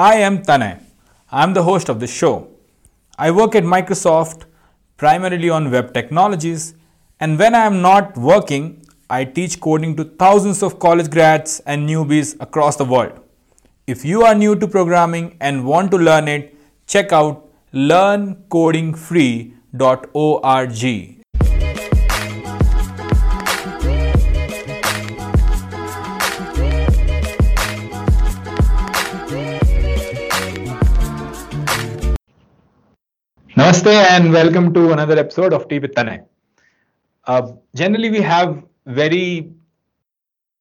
I am Tanay. I'm the host of the show. I work at Microsoft primarily on web technologies, and when I am not working, I teach coding to thousands of college grads and newbies across the world. If you are new to programming and want to learn it, check out learncodingfree.org. Namaste and welcome to another episode of Tea with Tanay. Uh, generally, we have very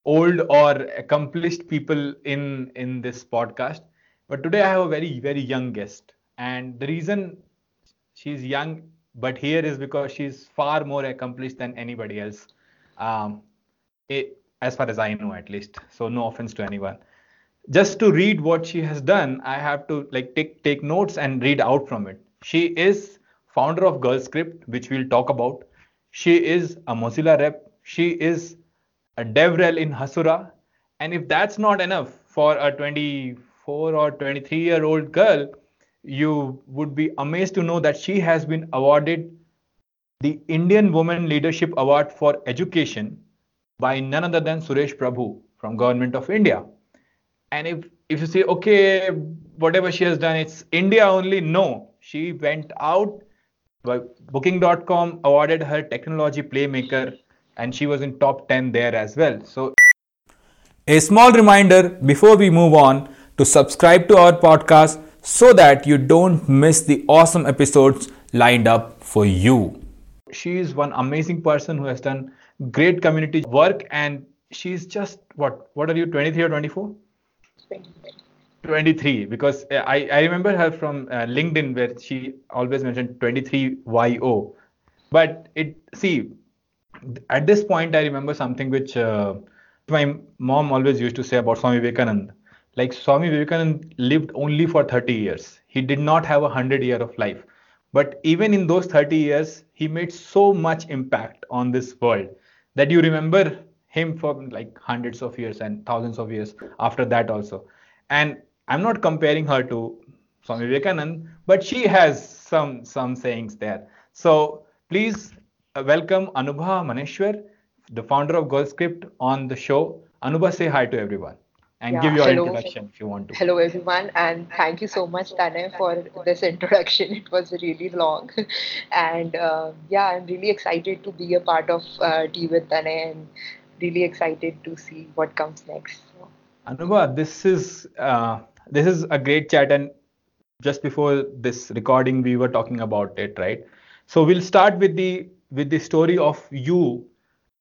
old or accomplished people in in this podcast, but today I have a very very young guest, and the reason she's young but here is because she's far more accomplished than anybody else, um, it, as far as I know at least. So no offense to anyone. Just to read what she has done, I have to like take take notes and read out from it she is founder of GirlScript, which we'll talk about. She is a Mozilla rep. She is a DevRel in Hasura. And if that's not enough for a 24 or 23 year old girl, you would be amazed to know that she has been awarded the Indian Women Leadership Award for Education by none other than Suresh Prabhu from Government of India. And if if you say, okay, whatever she has done, it's India only, no she went out. Booking.com awarded her Technology Playmaker, and she was in top 10 there as well. So, a small reminder before we move on to subscribe to our podcast so that you don't miss the awesome episodes lined up for you. She is one amazing person who has done great community work, and she's just what? What are you, 23 or 24? 23. 23 because uh, I, I remember her from uh, LinkedIn where she always mentioned 23YO. But it see at this point I remember something which uh, my mom always used to say about Swami Vivekananda. Like Swami Vivekananda lived only for 30 years. He did not have a hundred year of life. But even in those 30 years, he made so much impact on this world that you remember him for like hundreds of years and thousands of years after that also. And I'm not comparing her to Swami Vivekanand, but she has some some sayings there. So please uh, welcome Anubha Maneshwar, the founder of GirlScript, on the show. Anubha, say hi to everyone and yeah, give your hello. introduction if you want to. Hello, everyone, and thank you so much, Tanay, for this introduction. It was really long, and uh, yeah, I'm really excited to be a part of uh, Tea with Tanay, and really excited to see what comes next. Anubha, this is uh, this is a great chat and just before this recording we were talking about it right? So we'll start with the with the story of you.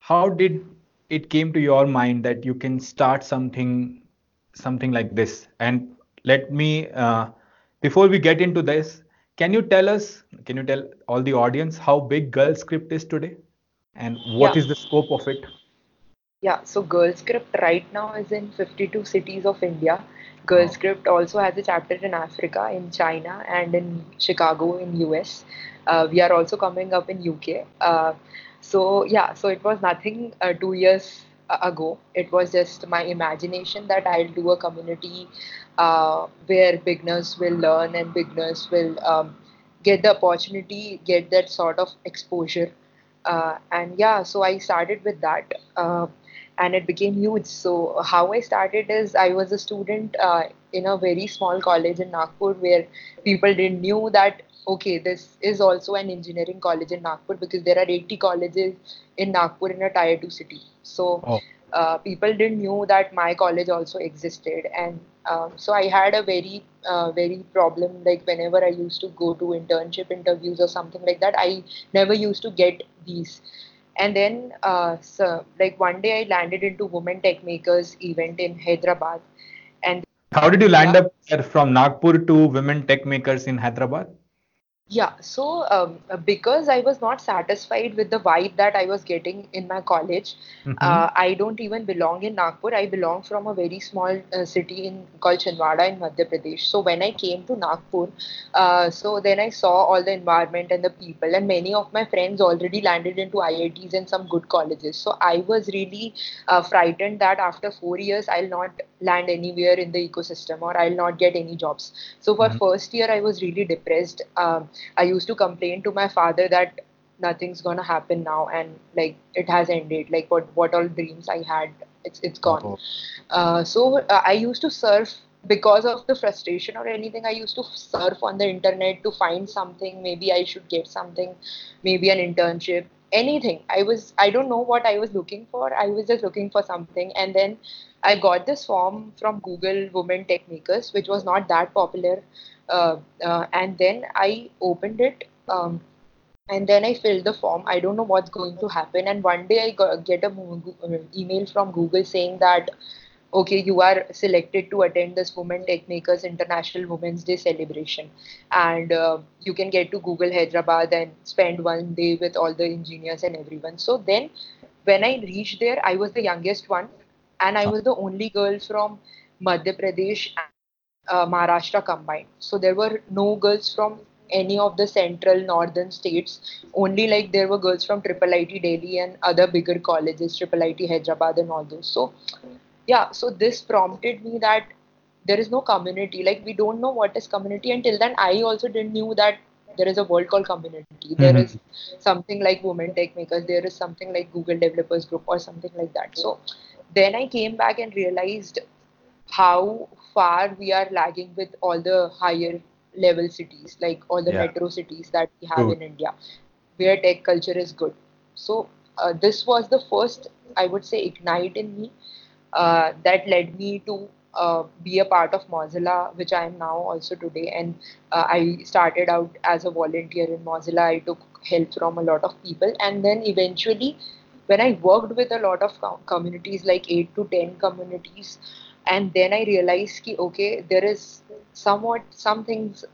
How did it came to your mind that you can start something something like this? And let me uh, before we get into this can you tell us can you tell all the audience how big GirlScript is today? And what yeah. is the scope of it? Yeah so GirlScript right now is in 52 cities of india GirlScript also has a chapter in Africa, in China, and in Chicago in US. Uh, we are also coming up in UK. Uh, so yeah, so it was nothing uh, two years ago. It was just my imagination that I'll do a community uh, where beginners will learn and beginners will um, get the opportunity, get that sort of exposure. Uh, and yeah, so I started with that uh, and it became huge. So how I started is I was a student uh, in a very small college in Nagpur where people didn't knew that okay this is also an engineering college in Nagpur because there are 80 colleges in Nagpur in a tier 2 city. So oh. uh, people didn't knew that my college also existed and um, so I had a very uh, very problem like whenever I used to go to internship interviews or something like that I never used to get these and then uh, so like one day i landed into women tech makers event in hyderabad and how did you land yeah. up from nagpur to women tech makers in hyderabad yeah, so um, because I was not satisfied with the vibe that I was getting in my college, mm-hmm. uh, I don't even belong in Nagpur. I belong from a very small uh, city in called in Madhya Pradesh. So when I came to Nagpur, uh, so then I saw all the environment and the people, and many of my friends already landed into IITs and some good colleges. So I was really uh, frightened that after four years I'll not land anywhere in the ecosystem or I'll not get any jobs. So for Mhm. first year, I was really depressed. Um, I used to complain to my father that nothing's gonna happen now and like it has ended. Like what what all dreams I had, it's it's gone. Oh. Uh, so uh, I used to surf because of the frustration or anything. I used to surf on the internet to find something. Maybe I should get something, maybe an internship, anything. I was I don't know what I was looking for. I was just looking for something, and then I got this form from Google Women Tech Makers, which was not that popular. Uh, uh, and then I opened it. Um, and then I filled the form. I don't know what's going to happen. And one day I got, get a email from Google saying that okay, you are selected to attend this Women Tech Makers International Women's Day celebration, and uh, you can get to Google Hyderabad and spend one day with all the engineers and everyone. So then, when I reached there, I was the youngest one, and I was the only girl from Madhya Pradesh uh, Maharashtra combined. So there were no girls from any of the central northern states. Only like there were girls from Triple IT Delhi and other bigger colleges, Triple IT Hyderabad and all those. So yeah, so this prompted me that there is no community. Like we don't know what is community until then. I also didn't knew that there is a world called community. There Mhm. is something like Women Tech Makers. There is something like Google Developers Group or something like that. So then I came back and realized how far we are lagging with all the higher level cities, like all the Yeah. metro cities that we have True. in India, where tech culture is good. So uh, this was the first, I would say, ignite in me uh, that led me to uh, be a part of Mozilla, which I am now also today. And uh, I started out as a volunteer in Mozilla. I took help from a lot of people, and then eventually, when I worked with a lot of co- communities, like eight to ten communities, and then I realized, ki, okay, there is somewhat some things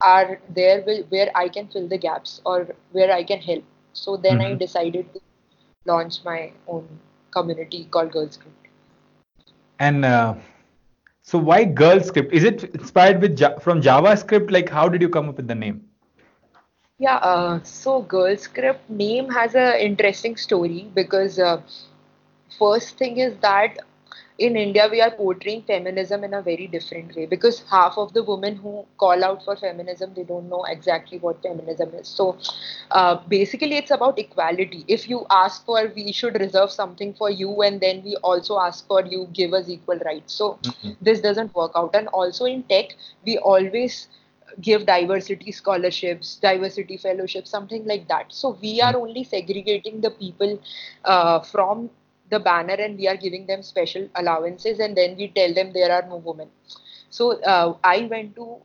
are there where I can fill the gaps or where I can help. So then I Mhm. decided to launch my own community called GirlScript. And uh, so why Girl Script? Is it inspired with from JavaScript? Like how did you come up with the name? Yeah, uh, so Girl Script name has a interesting story because uh, first thing is that in India we are portraying feminism in a very different way because half of the women who call out for feminism they don't know exactly what feminism is. So uh, basically it's about equality. If you ask for we should reserve something for you and then we also ask for you give us equal rights. So Mhm. this doesn't work out. And also in tech we always give diversity scholarships, diversity fellowships, something like that. So we are only segregating the people uh, from the banner and we are giving them special allowances and then we tell them there are no women. So uh, I went to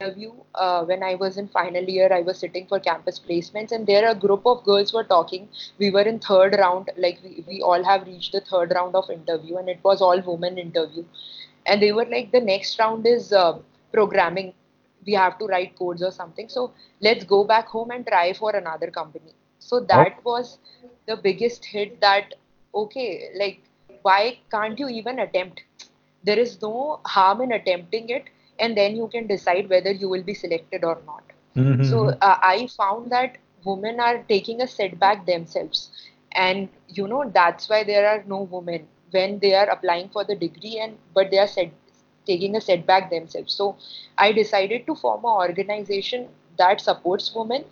interview uh, when I was in final year. I was sitting for campus placements, and there a group of girls were talking. We were in third round, like we, we all have reached the third round of interview, and it was all women interview. And they were like, the next round is uh, programming. We have to write codes or something. So let's go back home and try for another company. So that was the biggest hit. That okay, like why can't you even attempt? there is no harm in attempting it and then you can decide whether you will be selected or not so Mhm. uh, i found that women are taking a setback themselves and you know that's why there are no women when they are applying for the degree and but they are set, taking a setback themselves so i decided to form an organization that supports women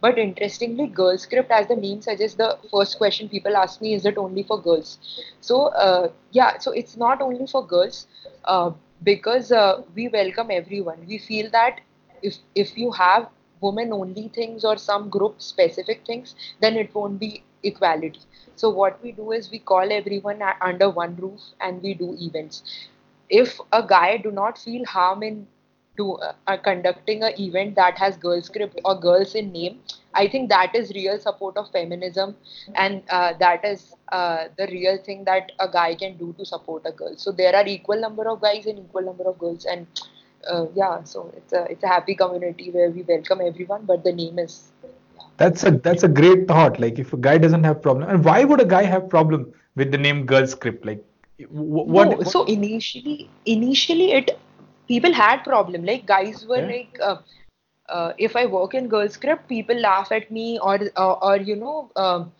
but interestingly girl script as the name suggests the first question people ask me is it only for girls? So uh, yeah so it's not only for girls uh, because uh, we welcome everyone. We feel that if if you have women only things or some group specific things then it won't be equality. So what we do is we call everyone under one roof and we do events. If a guy do not feel harm in do uh, uh, conducting an event that has girl script or girls in name i think that is real support of feminism and uh, that is uh, the real thing that a guy can do to support a girl so there are equal number of guys and equal number of girls and uh, yeah so it's a it's a happy community where we welcome everyone but the name is That's a that's a great thought. Like if a guy doesn't have problem, and why would a guy have problem with the name Girl Script? Like what? no what so initially initially it people had problem like guys were yeah. like uh, uh, if I work in girl script, people laugh at me or or, or you know um,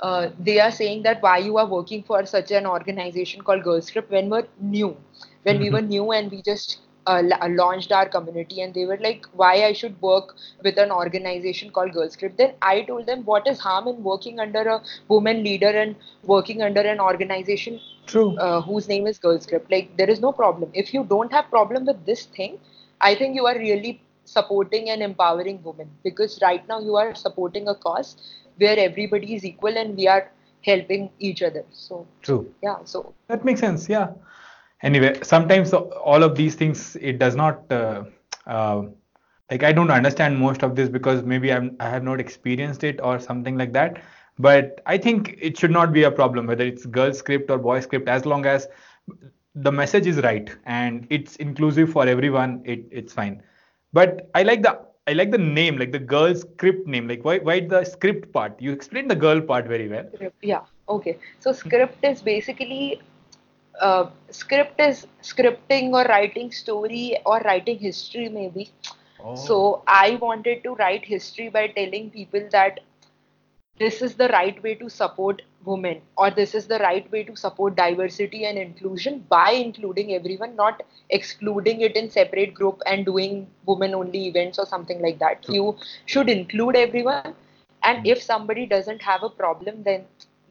uh, they are saying that why you are working for such an organization called GirlScript when we're new, when we Mm-hmm. were new and we just uh, launched our community, and they were like, why I should work with an organization called GirlScript. Then I told them, what is harm in working under a woman leader and working under an organization True. uh, whose name is GirlScript? Like there is no problem. If you don't have problem with this thing, I think you are really supporting and empowering women because right now you are supporting a cause where everybody is equal and we are helping each other. So True. yeah, so That makes sense. Yeah. Anyway, sometimes all of these things it does not uh, uh, like I don't understand most of this because maybe I'm I have not experienced it or something like that. But I think it should not be a problem whether it's girl script or boy script as long as the message is right and it's inclusive for everyone. It it's fine. But I like the I like the name, like the girl script name. Like why why the script part? You explained the girl part very well. yeah, okay. So script is basically uh, script is scripting or writing story or writing history maybe. Oh. So I wanted to write history by telling people that this is the right way to support women or this is the right way to support diversity and inclusion by including everyone not excluding it in separate group and doing women only events or something like that True. you should include everyone and if somebody doesn't have a problem then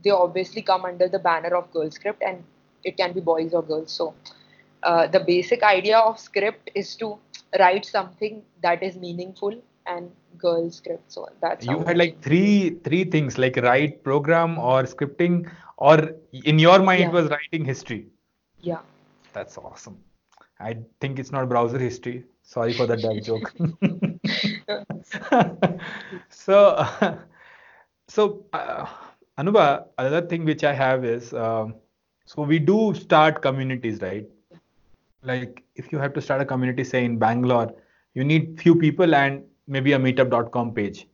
they obviously come under the banner of girl script and it can be boys or girls. So uh, the basic idea of script is to write something that is meaningful and girl script. So that's you had like three three things like write program or scripting or in your mind it was writing history. Yeah. That's awesome. I think it's not browser history. Sorry for the dumb joke. So so uh, Anubha another thing which i have is um, so we do start communities right? Like if you have to start a community say in bangalore you need few people and maybe a meetup.com page.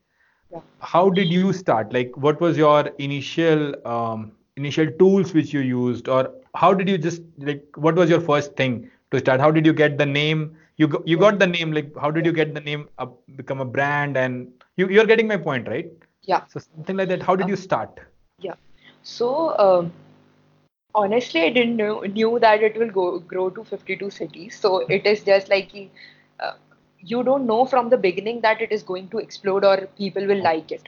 Yeah. How did you start? Like what was your initial um, initial tools which you used? Or how did you just like what was your first thing to start? How did you get the name? You go, you got the name like how did you get the name up, become a brand? And you you're getting my point right? Yeah. So something like that. How did you start? Yeah. So um, honestly, I didn't know knew that it will go grow to 52 cities. So it is just like uh, you don't know from the beginning that it is going to explode or people will like it.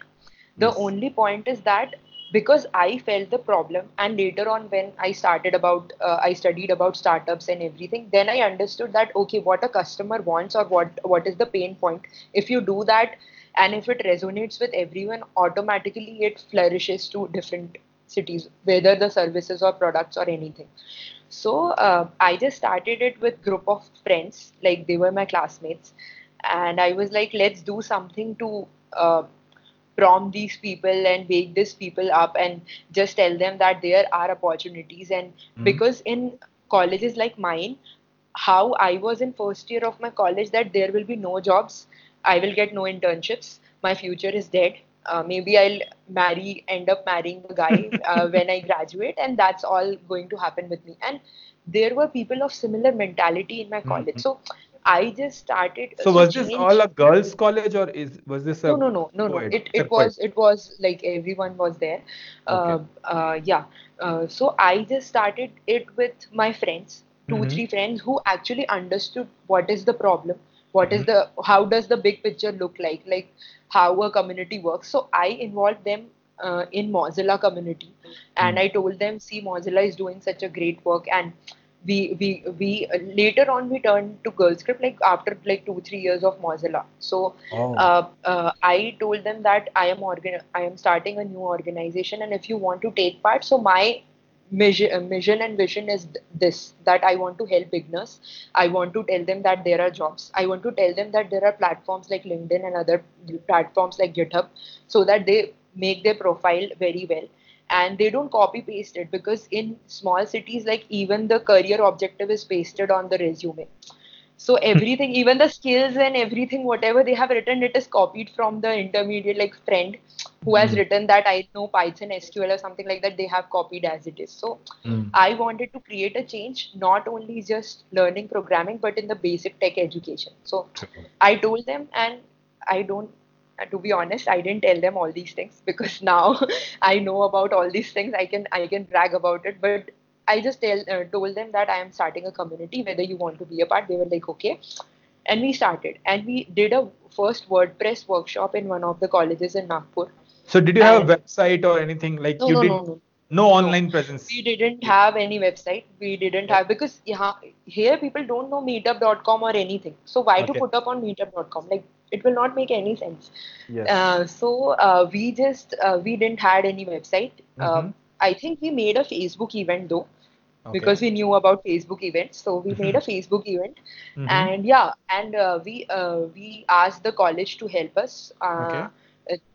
The Yes. only point is that because I felt the problem, and later on when I started about, uh, I studied about startups and everything, then I understood that okay, what a customer wants or what what is the pain point. If you do that, and if it resonates with everyone, automatically it flourishes to different cities, whether the services or products or anything. So uh, I just started it with group of friends, like they were my classmates, and I was like, let's do something to uh, prompt these people and wake these people up and just tell them that there are opportunities. And Mhm. because in colleges like mine, how I was in first year of my college, that there will be no jobs, I will get no internships, my future is dead. Uh, maybe I'll marry, end up marrying the guy uh, when I graduate, and that's all going to happen with me. And there were people of similar mentality in my college, Mhm. so I just started. so so was this change- all a girls college or is was this a no, no, no, no, no. It it was it was like everyone was there. Okay. Uh, uh, yeah. Uh, so I just started it with my friends, 2 Mhm. three friends who actually understood what is the problem, what is Mhm. the how does the big picture look like, like how a community works. So I involved them uh, in Mozilla community, and Mm. I told them, see, Mozilla is doing such a great work, and we we we uh, later on we turned to GirlScript like after like two three years of Mozilla. So Oh. uh, uh, I told them that I am organ- I am starting a new organization, and if you want to take part, so my mission, uh, mission and vision is this: that I want to help beginners. I want to tell them that there are jobs. I want to tell them that there are platforms like LinkedIn and other platforms like GitHub, so that they make their profile very well and they don't copy paste it because in small cities like even the career objective is pasted on the resume so everything even the skills and everything whatever they have written it is copied from the intermediate like friend who has Mm. written that i know python sql or something like that they have copied as it is so Mm. i wanted to create a change not only just learning programming but in the basic tech education so i told them and i don't to be honest, I didn't tell them all these things because now I know about all these things. I can I can brag about it. But I just tell uh, told them that I am starting a community. Whether you want to be a part, they were like, okay. And we started, and we did a first WordPress workshop in one of the colleges in Nagpur. So did you have a website or anything like no, you no, did no, no. no online presence? We didn't have any website. We didn't have because yeah, here people don't know meetup.com or anything. So why to put up on meetup.com? Like it will not make any sense. Yes. Uh, so uh, we just uh, we didn't had any website. Mhm. Um, I think we made a Facebook event though Okay. because we knew about Facebook events. So we made a Facebook event, Mhm. and yeah, and uh, we uh, we asked the college to help us. Uh, Okay.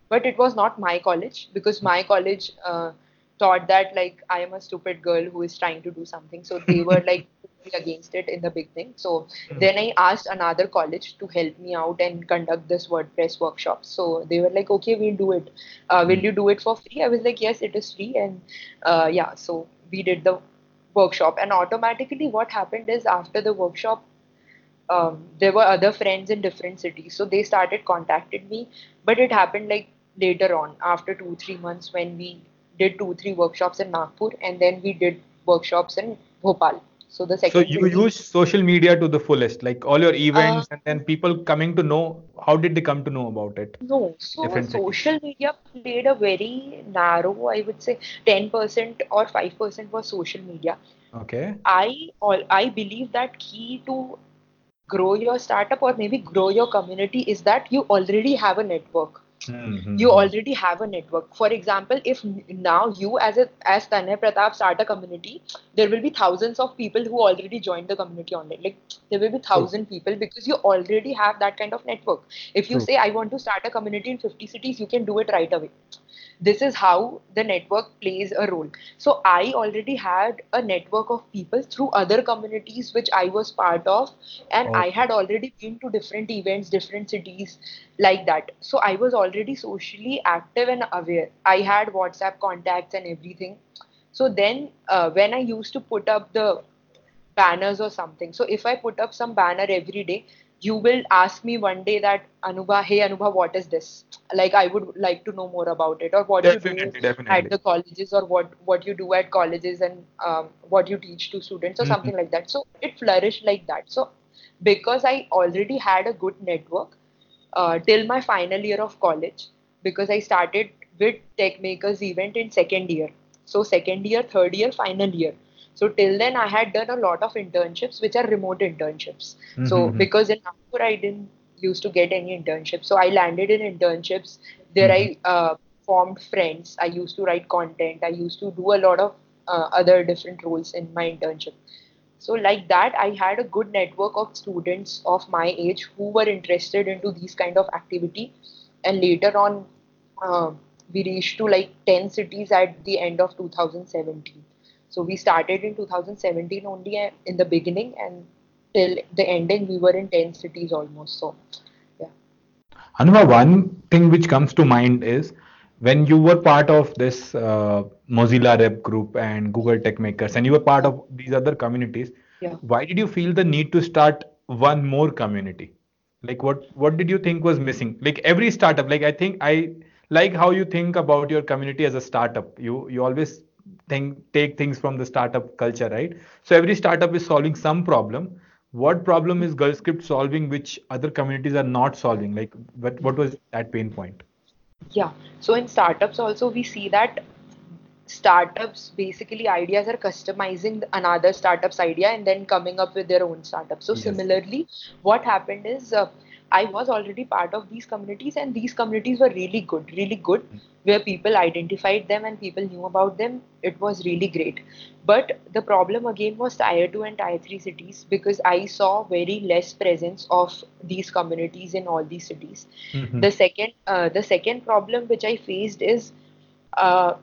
But it was not my college because my college uh, thought that like I am a stupid girl who is trying to do something. So they were like against it in the beginning. So Hmm. then I asked another college to help me out and conduct this WordPress workshop. So they were like, okay, we'll do it. Uh, will you do it for free? I was like, yes, it is free. And uh, yeah, so we did the workshop. And automatically, what happened is after the workshop, um, there were other friends in different cities. So they started contacting me. But it happened like later on, after two, three months, when we did two, three workshops in Nagpur and then we did workshops in Bhopal. So the So you use social media to the fullest, like all your events, Uh, and then people coming to know. How did they come to know about it? No, so different social media played a very narrow, I would say 10% or 5% was social media. Okay. I all I believe that key to grow your startup or maybe grow your community is that you already have a network. Mhm. You already have a network. For example, if now you as a as Tanay Pratap start a community, there will be thousands of people who already joined the community online. Like there will be thousand people because you already have that kind of network. If you True. say I want to start a community in 50 cities, you can do it right away. This is how the network plays a role. So I already had a network of people through other communities which I was part of, and. I had already been to different events, different cities like that. So I was already socially active and aware. I had WhatsApp contacts and everything. So then, uh, when I used to put up the banners or something, so if I put up some banner every day, you will ask me one day that Anubha, hey Anubha, what is this? Like I would like to know more about it, or what you do definitely. at the colleges, or what what you do at colleges, and um, what you teach to students, or Mhm. something like that. So it flourished like that. So because I already had a good network uh, till my final year of college, because I started with Tech Makers event in second year. So second year, third year, final year. So till then, I had done a lot of internships, which are remote internships. So Mhm. because in Nagpur, I didn't used to get any internships, so I landed in internships. There, I uh, formed friends. I used to write content. I used to do a lot of uh, other different roles in my internship. So like that, I had a good network of students of my age who were interested into these kind of activity. And later on, uh, we reached to like 10 cities at the end of 2017. So we started in 2017 only in the beginning and till the ending we were in 10 cities almost. So yeah. Anubha, one thing which comes to mind is when you were part of this uh, Mozilla Rep group and Google Tech Makers, and you were part of these other communities, Yeah. why did you feel the need to start one more community? Like what what did you think was missing? Like every startup, like I think I like how you think about your community as a startup. You you always think take things from the startup culture, right? So every startup is solving some problem. What problem is GirlScript solving which other communities are not solving? Like what what was that pain point? Yeah. So in startups also we see that startups basically ideas are customizing another startup's idea and then coming up with their own startup. So Yes. similarly, what happened is uh, I was already part of these communities and these communities were really good, really good, where people identified them and people knew about them. It was really great. But the problem again was tier 2 and tier 3 cities because I saw very less presence of these communities in all these cities. Mhm. The second, uh, the second problem which I faced is uh,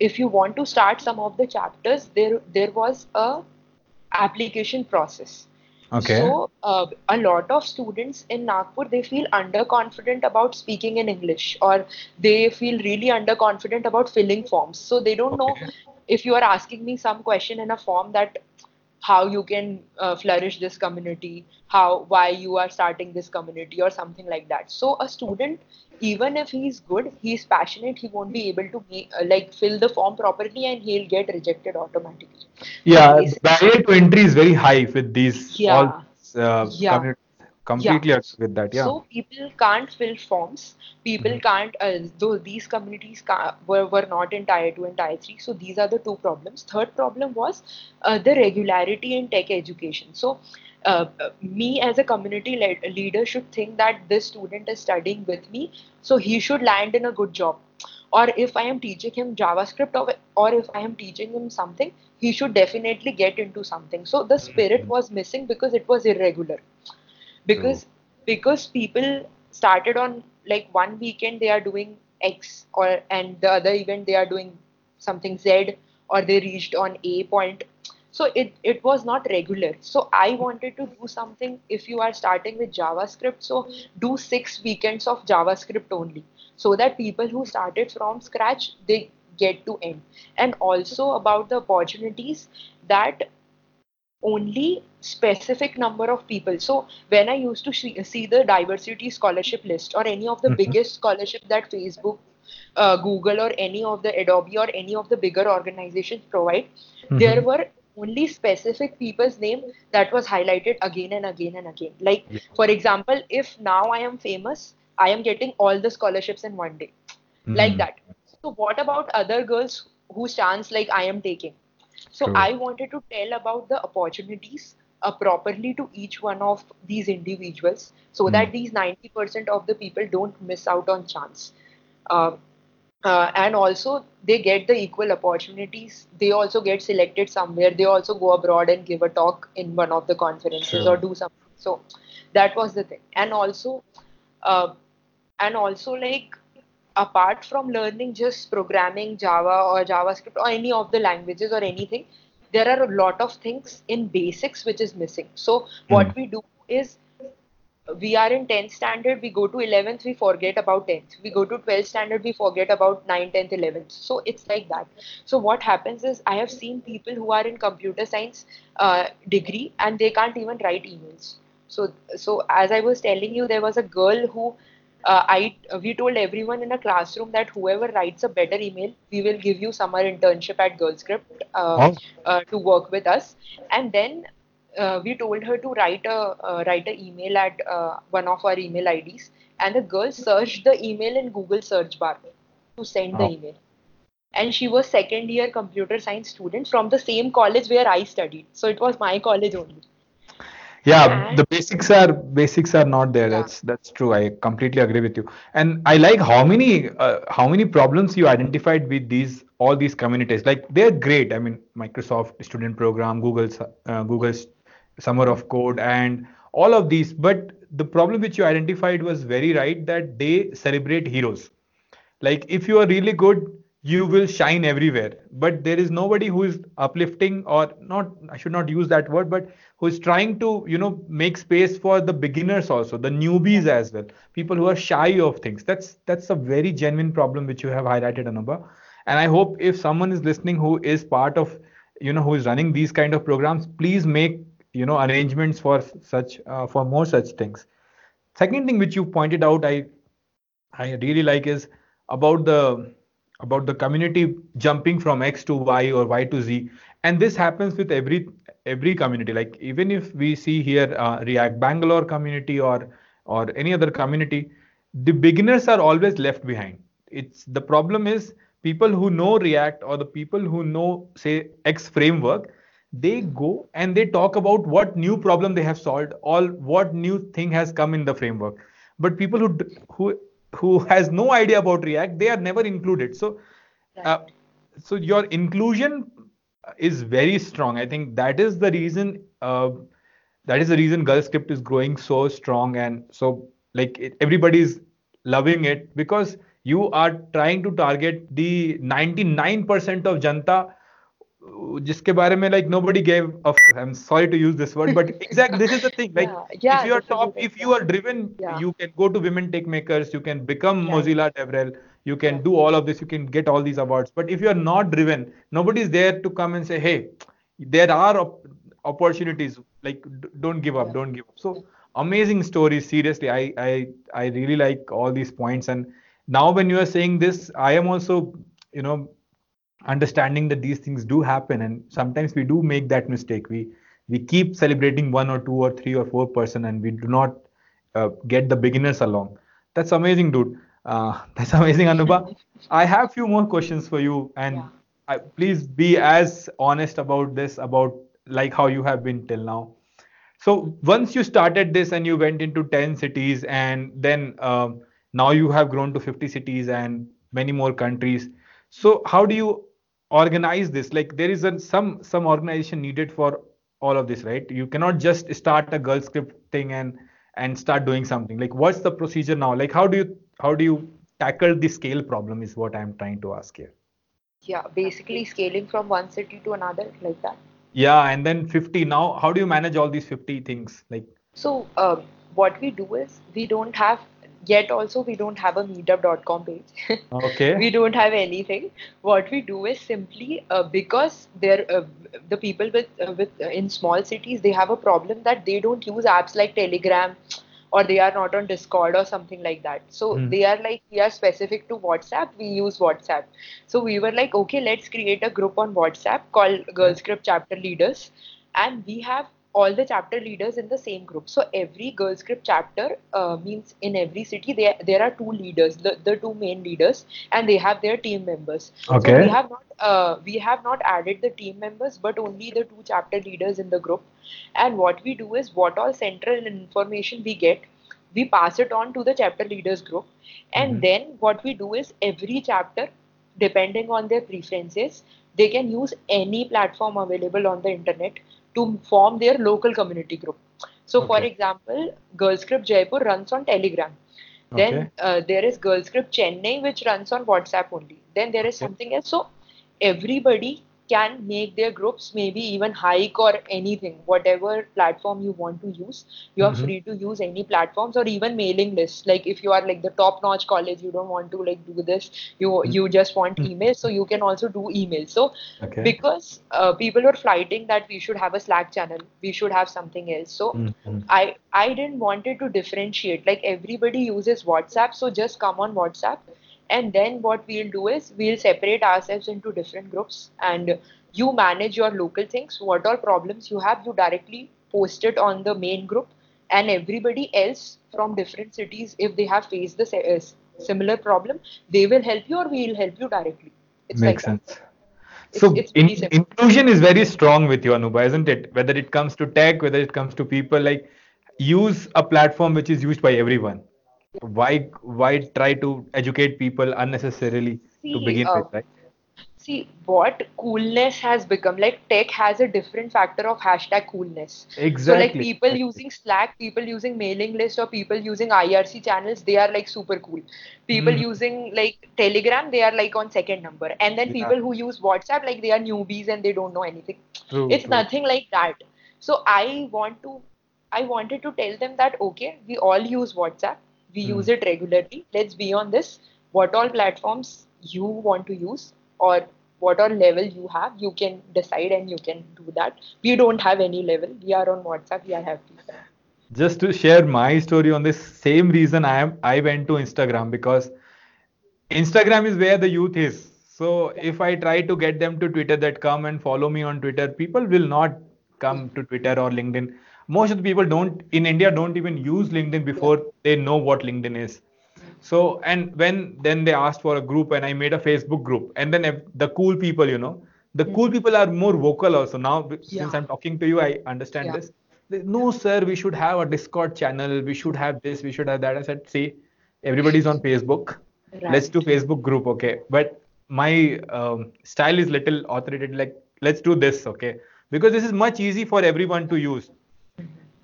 if you want to start some of the chapters, there there was a application process. Okay. So uh, a lot of students in Nagpur they feel underconfident about speaking in English or they feel really underconfident about filling forms. So they don't know if you are asking me some question in a form that how you can uh, flourish this community how why you are starting this community or something like that. So a student even if he's good he's passionate he won't be able to make, uh, like fill the form properly and he'll get rejected automatically. Yeah barrier to entry is very high with these yeah. all uh, yeah completely yeah. with that yeah. So people can't fill forms. People mm-hmm. can't uh, though these communities were, were not in tier 2 and tier 3 so these are the two problems. Third problem was uh, the regularity in tech education. So uh, me as a community le- leader should think that this student is studying with me so he should land in a good job. Or if i am teaching him javascript or, or if i am teaching him something he should definitely get into something. So the spirit mm-hmm. was missing because it was irregular because True. because people started on like one weekend they are doing x or and the other event they are doing something z or they reached on a point. So it, it was not regular. So i wanted to do something if you are starting with javascript. So do six weekends of javascript only so that people who started from scratch they get to end. And also about the opportunities that only specific number of people so when i used to see the diversity scholarship list or any of the mm-hmm. biggest scholarship that facebook uh, google or any of the adobe or any of the bigger organizations provide mm-hmm. there were only specific people's name that was highlighted again and again and again like yeah. for example if now i am famous i am getting all the scholarships in one day mm-hmm. like that so what about other girls whose chance like i am taking so True. I wanted to tell about the opportunities uh, properly to each one of these individuals so mm. that these 90% of the people don't miss out on chance. Uh, uh, and also they get the equal opportunities they also get selected somewhere they also go abroad and give a talk in one of the conferences or do something so that was the thing and also uh, and also like apart from learning just programming Java or JavaScript or any of the languages or anything, there are a lot of things in basics which is missing. So what mm. we do is we are in 10th standard, we go to 11th, we forget about 10th. We go to 12th standard, we forget about 9th, 10th, 11th. So it's like that. So what happens is I have seen people who are in computer science uh, degree and they can't even write emails. So, so as I was telling you, there was a girl who uh, I we told everyone in a classroom that whoever writes a better email, we will give you summer internship at GirlScript uh, oh. uh, to work with us. And then uh, we told her to write a uh, write an email at uh, one of our email IDs, and the girl searched the email in Google search bar to send oh. the email. And she was second year computer science student from the same college where I studied. So it was my college only yeah the basics are basics are not there. Yeah. that's that's true. I completely agree with you. And i like how many uh, how many problems you identified with these all these communities. Like they're great. I mean microsoft student program google's uh, google's summer of code and all of these. But the problem which you identified was very right that they celebrate heroes. Like if you are really good you will shine everywhere. But there is nobody who is uplifting or not i should not use that word but who is trying to you know make space for the beginners also the newbies as well. People who are shy of things. That's that's a very genuine problem which you have highlighted anubha. And i hope if someone is listening who is part of you know who is running these kind of programs please make you know arrangements for such uh, for more such things. Second thing which you pointed out i i really like is about the about the community jumping from X to Y or Y to Z. And this happens with every every community. Like even if we see here uh, React Bangalore community or or any other community, the beginners are always left behind. It's the problem is people who know React or the people who know say X framework, they go and they talk about what new problem they have solved, or what new thing has come in the framework. But people who who who has no idea about React, they are never included. So, uh, so your inclusion is very strong. I think that is the reason uh, that is the reason GirlScript is growing so strong and so like it, everybody's loving it because you are trying to target the 99% of janta जिसके बारे में like nobody gave a f- I'm sorry to use this word but exactly this is the thing like yeah, yeah, if you are top if you are driven yeah. you can go to women tech makers you can become Mozilla DevRel you can do all of this you can get all these awards but if you are not driven nobody is there to come and say hey there are opportunities. Like don't give up, don't give up. So amazing stories. Seriously, I I I really like all these points. And now when you are saying this, I am also you know understanding that these things do happen, and sometimes we do make that mistake. We we keep celebrating one or two or three or four person, and we do not uh, get the beginners along. That's amazing, dude. Uh, that's amazing, Anubha. I have few more questions for you, and yeah. I, please be as honest about this, about like how you have been till now. So once you started this and you went into 10 cities, and then um, now you have grown to 50 cities and many more countries. So how do you organize this? Like there is a, some some organization needed for all of this, right? You cannot just start a girl script thing and and start doing something. Like what's the procedure now? Like how do you how do you tackle the scale problem is what I'm trying to ask here. Yeah, basically scaling from one city to another like that. Yeah, and then 50 now. How do you manage all these 50 things? Like so, um, what we do is we don't have yet also we don't have a meetup.com page okay we don't have anything what we do is simply uh, because they're uh, the people with uh, with uh, in small cities they have a problem that they don't use apps like telegram or they are not on discord or something like that. So mm. they are like we are specific to whatsapp we use whatsapp. So we were like okay let's create a group on whatsapp called girl script chapter leaders. And we have all the chapter leaders in the same group. So every GirlScript chapter uh, means in every city there there are two leaders, the, the two main leaders, and they have their team members. Okay. So we have not uh, we have not added the team members, but only the two chapter leaders in the group. And what we do is what all central information we get, we pass it on to the chapter leaders group, and mm-hmm. then what we do is every chapter, depending on their preferences, they can use any platform available on the internet to form their local community group. So, okay. for example, Girl Script Jaipur runs on Telegram. Then okay. uh, there is Girl Script Chennai, which runs on WhatsApp only. Then there is okay. something else. So, everybody can make their groups maybe even hike or anything whatever platform you want to use you are mm-hmm. free to use any platforms or even mailing lists like if you are like the top notch college you don't want to like do this you mm-hmm. you just want mm-hmm. email so you can also do email so okay. because uh, people were fighting that we should have a slack channel we should have something else so mm-hmm. i i didn't wanted to differentiate like everybody uses whatsapp so just come on whatsapp and then what we'll do is we'll separate ourselves into different groups and you manage your local things. What all problems you have you directly post it on the main group. And everybody else from different cities if they have faced the uh, similar problem they will help you or we'll help you directly. It's makes like sense. It's, so it's in, inclusion is very strong with you anubha isn't it? Whether it comes to tech whether it comes to people like use a platform which is used by everyone why why try to educate people unnecessarily see, to begin uh, with right see what coolness has become like tech has a different factor of hashtag coolness exactly so like people exactly. using slack people using mailing list or people using irc channels they are like super cool people mm. using like telegram they are like on second number and then yeah. people who use whatsapp like they are newbies and they don't know anything true, it's true. nothing like that so i want to i wanted to tell them that okay we all use whatsapp we mm. use it regularly. Let's be on this. What all platforms you want to use or what all level you have you can decide and you can do that. We don't have any level. We are on whatsapp. We are happy. Just to share my story on this same reason i am i went to instagram because instagram is where the youth is. So if i try to get them to twitter that come and follow me on twitter people will not come to twitter or linkedin most of the people don't in India don't even use LinkedIn before they know what LinkedIn is. So and when then they asked for a group and I made a Facebook group and then the cool people, you know, the cool people are more vocal also now yeah. since I'm talking to you, I understand yeah. this. No, sir, we should have a Discord channel. We should have this. We should have that. I said, see, everybody's on Facebook. Right. Let's do Facebook group, okay? But my um, style is little authoritative. Like, let's do this, okay? Because this is much easy for everyone to use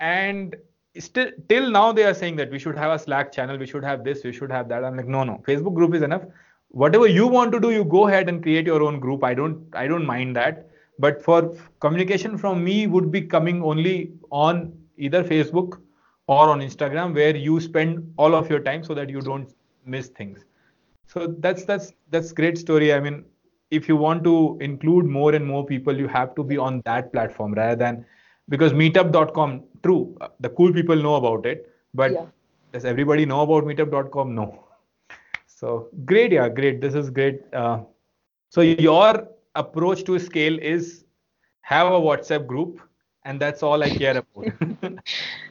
and still till now they are saying that we should have a slack channel we should have this we should have that. I'm like no no. Facebook group is enough. Whatever you want to do you go ahead and create your own group. I don't i don't mind that. But for communication from me would be coming only on either facebook or on instagram where you spend all of your time so that you don't miss things. So that's that's that's great story. I mean if you want to include more and more people you have to be on that platform rather than because meetup.com true uh, the cool people know about it but Yeah. does everybody know about meetup.com no so great yeah great this is great uh, so your approach to scale is have a whatsapp group and that's all i care about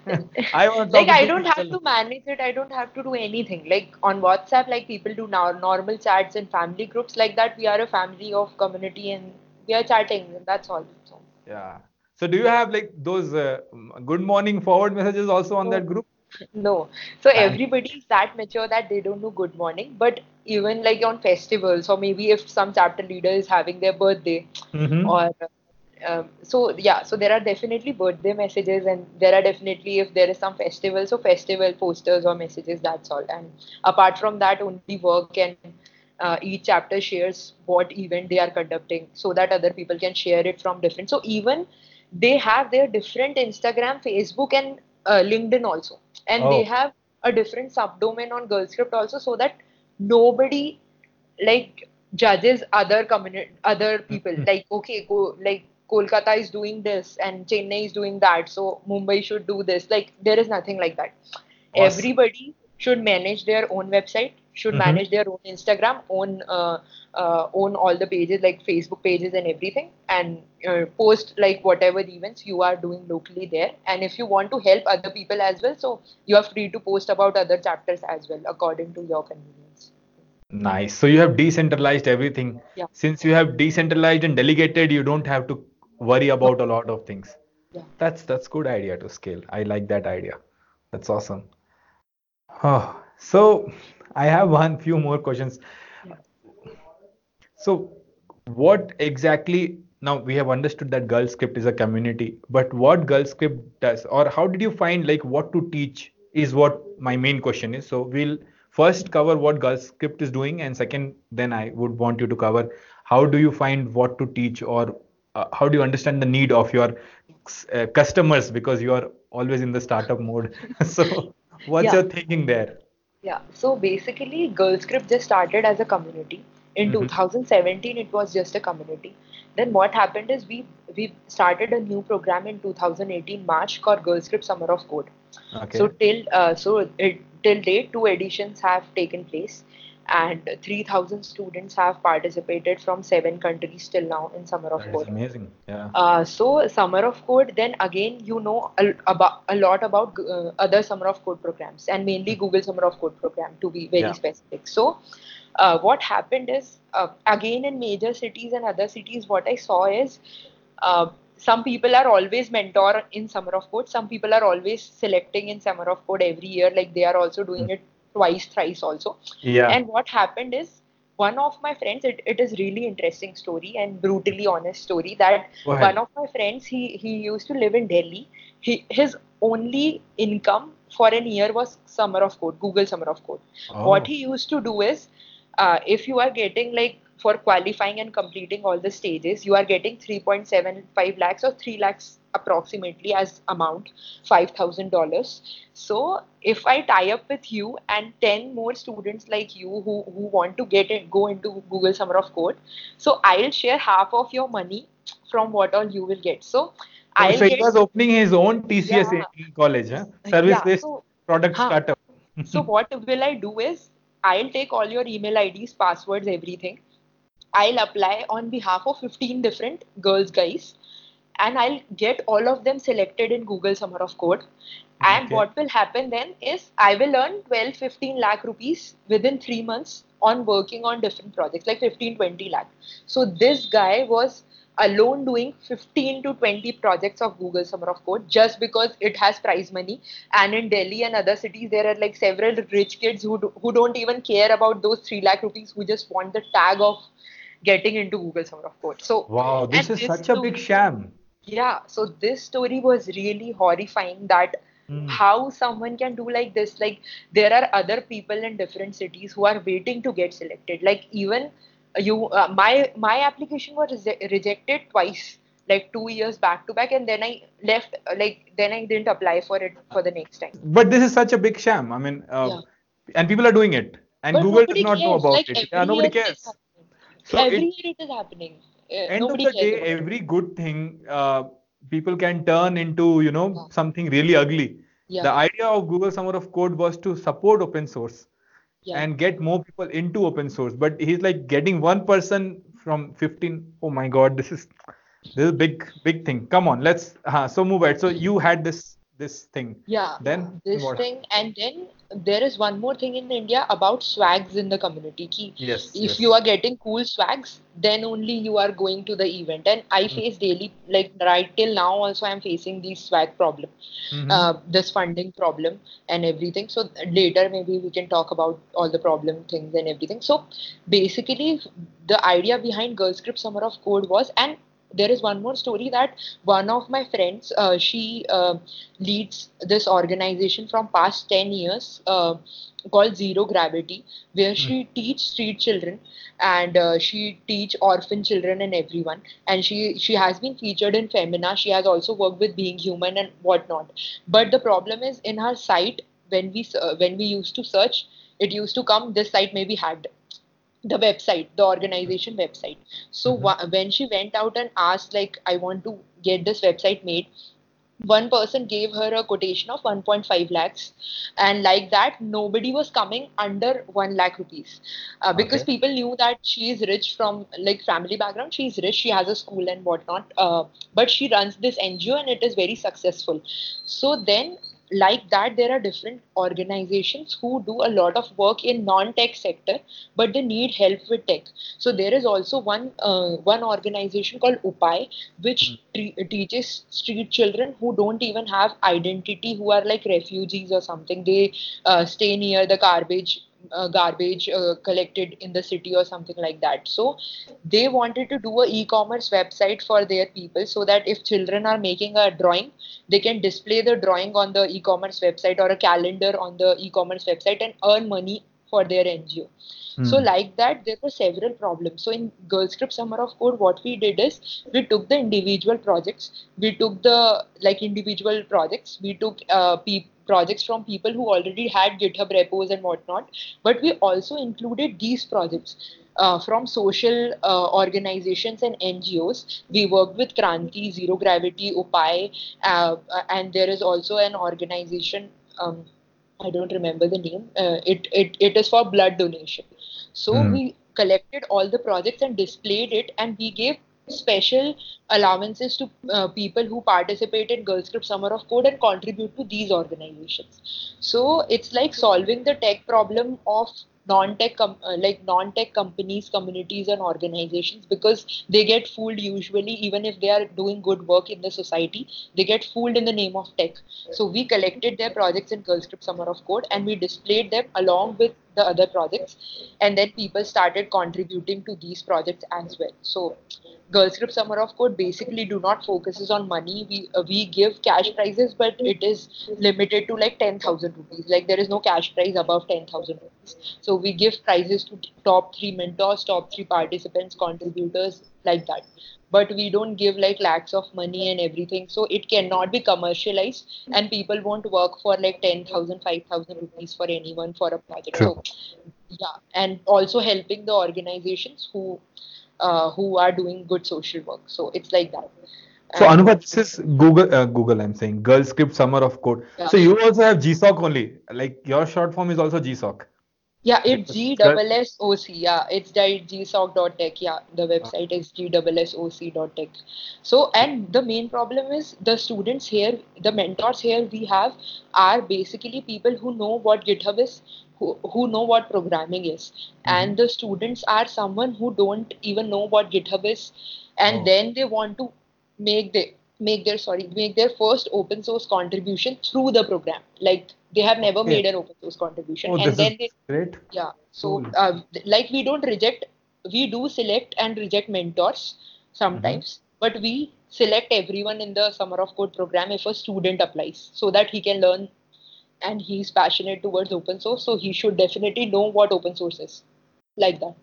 i like I don't have to manage it. I don't have to do anything. Like on WhatsApp, like people do now normal chats and family groups like that. We are a family of community and we are chatting. And that's all. So, yeah so do you have like those uh, good morning forward messages also on that group no. So everybody is that mature that they don't know good morning. But even like on festivals or maybe if some chapter leader is having their birthday Mhm. or um, so yeah so there are definitely birthday messages and there are definitely if there is some festival so festival posters or messages that's all and apart from that only work and uh, each chapter shares what event they are conducting so that other people can share it from different so even they have their different instagram facebook and uh, linkedin also and they Oh. have a different subdomain on girlscript also so that nobody like judges other community other people Mhm. like okay go like kolkata is doing this and chennai is doing that so mumbai should do this like there is nothing like that Awesome. everybody should manage their own website should Mhm. manage their own instagram own uh, uh, own all the pages like facebook pages and everything and uh, post like whatever events you are doing locally there and if you want to help other people as well so you are free to post about other chapters as well according to your convenience Nice. So you have decentralized everything. Yeah. Since you have decentralized and delegated, you don't have to worry about a lot of things. yeah That's that's good idea to scale. I like that idea. That's awesome. Oh, so I have one few more questions. So what exactly now we have understood that GirlScript is a community, but what GirlScript does or how did you find like what to teach is what my main question is. So we'll first cover what GirlScript is doing and second then I would want you to cover how do you find what to teach or uh, how do you understand the need of your uh, customers because you are always in the startup mode. so what's Yeah. your thinking there? Yeah, so basically, GirlScript just started as a community. In Mhm. 2017, it was just a community. Then what happened is we we started a new program in 2018 March called GirlScript Summer of Code. Okay. So till uh, so it, till date, two editions have taken place, and 3,000 students have participated from seven countries till now in Summer of code. that Code. amazing. Yeah. Uh, so summer of code then again you know a, about a lot about uh, other summer of code programs and mainly google summer of code program to be very Yeah. specific so uh, what happened is uh, again in major cities and other cities what i saw is uh, some people are always mentor in summer of code some people are always selecting in summer of code every year like they are also doing it twice thrice also Yeah. and what happened is one of my friends it, it is really interesting story and brutally honest story that one of my friends he he used to live in delhi he his only income for an year was summer of code google summer of code what Oh. he used to do is uh, if you are getting like for qualifying and completing all the stages you are getting 3.75 lakhs or 3 lakhs approximately as amount $5000 so if i tie up with you and 10 more students like you who, who want to get it go into google summer of code so i'll share half of your money from what all you will get so i'll so he was opening his own TCS Yeah. in college, huh? Service-based so- product Huh. startup. so what will I do is I'll take all your email IDs, passwords, everything. I'll apply on behalf of 15 different girls, guys, and I'll get all of them selected in Google Summer of Code. And Okay. what will happen then is I will earn 12, 15 lakh rupees within three months on working on different projects, like 15, 20 lakh. So this guy was alone doing 15 to 20 projects of Google Summer of Code just because it has prize money. And in Delhi and other cities, there are like several rich kids who, do, who don't even care about those 3 lakh rupees, who just want the tag of getting into Google Summer of Code. So Wow, this is such a big sham. Yeah, so this story was really horrifying that Hmm. how someone can do like this. Like there are other people in different cities who are waiting to get selected. Like even you, uh, my my application was rese- rejected twice, like two years back to back, and then I left. uh, Like then I didn't apply for it for the next time. But this is such a big sham. I mean, uh, Yeah. and people are doing it, and But Google does not know about Like it. Yeah, nobody year it is cares. So every it, year it is happening. Uh, end of the day, every good thing uh, people can turn into you know Yeah. something really ugly. Yeah. The idea of Google Summer of Code was to support open source Yeah. and get more people into open source. But he's like getting one person from 15. Oh my God, this is this is a big big thing. Come on, let's. Uh, so move ahead. So you had this this thing. Yeah, Then this thing, and then there is one more thing in India about swags in the community. Ki Yes. if yes. you are getting cool swags, then only you are going to the event. And I Hmm. face daily, like right till now, also I'm facing these swag problem, Mhm. uh, this funding problem and everything. So later maybe we can talk about all the problem things and everything. So basically, the idea behind GirlScript Summer of Code was, and there is one more story that one of my friends, uh, she uh, leads this organization from past 10 years uh, called Zero Gravity, where she teach street children and uh, she teach orphan children and everyone. And she she has been featured in Femina. She has also worked with Being Human and whatnot. But the problem is in her site when we uh, when we used to search, it used to come this site may be hacked the website the organization website. So Mhm. wha- when she went out and asked like i want to get this website made one person gave her a quotation of 1.5 lakhs. And like that nobody was coming under 1 lakh rupees. Uh, because Okay. people knew that she is rich from like family background. She is rich. She has a school and whatnot. Uh, but she runs this ngo and it is very successful. So then like that there are different organizations who do a lot of work in non-tech sector but they need help with tech. So there is also one uh, one organization called upay which tre- teaches street children who don't even have identity who are like refugees or something. They uh, stay near the garbage uh, garbage uh, collected in the city or something like that. So they wanted to do a e-commerce website for their people so that if children are making a drawing they can display the drawing on the e-commerce website or a calendar on the e-commerce website and earn money for their ngo so Hmm. like that, there were several problems. So in GirlScript Summer of Code, what we did is we took the individual projects, we took the like individual projects, we took uh, pe- projects from people who already had GitHub repos and whatnot, but we also included these projects. Uh, from social uh, organizations and NGOs, we worked with Kranti, Zero Gravity, Upay, uh, uh, and there is also an organization. Um, I don't remember the name. Uh, it, it it is for blood donation. So Hmm. we collected all the projects and displayed it, and we gave special allowances to uh, people who participate in GirlScript Summer of Code and contribute to these organizations. So it's like solving the tech problem of non-tech com- uh, like non-tech companies communities and organizations because they get fooled usually even if they are doing good work in the society they get fooled in the name of tech. So we collected their projects in GirlScript Summer of Code and we displayed them along with the other projects. And then people started contributing to these projects as well. So GirlScript Summer of Code basically do not focuses on money. We uh, we give cash prizes but it is limited to like 10000 rupees. Like there is no cash prize above 10000 rupees. So we give prizes to top 3 mentors top 3 participants contributors like that but we don't give like lakhs of money and everything so it cannot be commercialized and people won't work for like 10000 5000 rupees for anyone for a project True. so yeah and also helping the organizations who uh, who are doing good social work so it's like that So And- this is Google. Uh, Google, I'm saying GirlScript Summer of Code. Yeah. So you also have GSOC only. Like your short form is also GSOC. Yeah, it's Because G double S O C. Yeah, it's di- gsoc.tech. Yeah, the website is G double S O C dot tech. So, and the main problem is the students here, the mentors here we have are basically people who know what GitHub is, who, who know what programming is, mm-hmm. and the students are someone who don't even know what GitHub is, and Oh. then they want to make the make their sorry make their first open source contribution through the program like they have never Okay. made an open source contribution Oh, and then they great. yeah. So, Cool. uh, like we don't reject, we do select and reject mentors sometimes, but we select everyone in the Summer of Code program if a student applies so that he can learn and he's passionate towards open source. So, he should definitely know what open source is. Like that.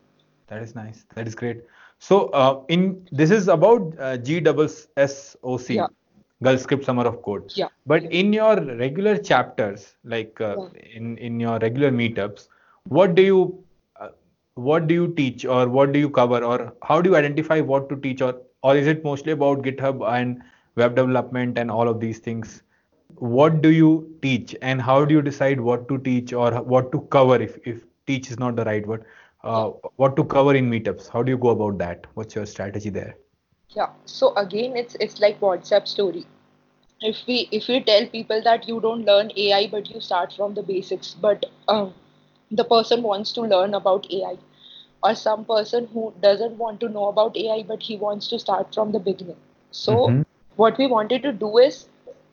That is nice. That is great. So uh, in this is about uh, G double S O C, Yeah. GirlScript Summer of Code. Yeah. But in your regular chapters, like uh, in in your regular meetups, what do you uh, what do you teach or what do you cover or how do you identify what to teach or or is it mostly about GitHub and web development and all of these things what do you teach and how do you decide what to teach or what to cover if, if teach is not the right word uh, what to cover in meetups? How do you go about that? What's your strategy there? Yeah so again it's it's like whatsapp story. If we if we tell people that you don't learn ai but you start from the basics but um, the person wants to learn about ai or some person who doesn't want to know about ai but he wants to start from the beginning. So mm-hmm. what we wanted to do is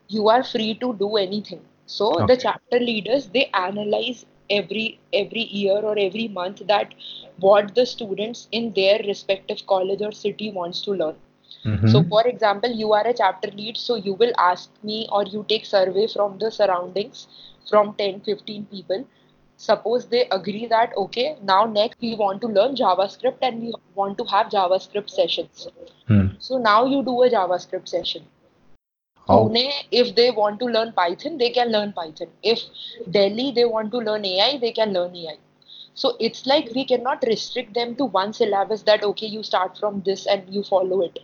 you are free to do anything. So okay. the chapter leaders they analyze every every year or every month that what the students in their respective college or city wants to learn mm-hmm. so for example you are a chapter lead so you will ask me or you take survey from the surroundings from 10 15 people suppose they agree that okay now next we want to learn javascript and we want to have javascript sessions hmm. so now you do a javascript session Pune, if they want to learn Python, they can learn Python. If Delhi, they want to learn AI, they can learn AI. So it's like we cannot restrict them to one syllabus that, okay, you start from this and you follow it.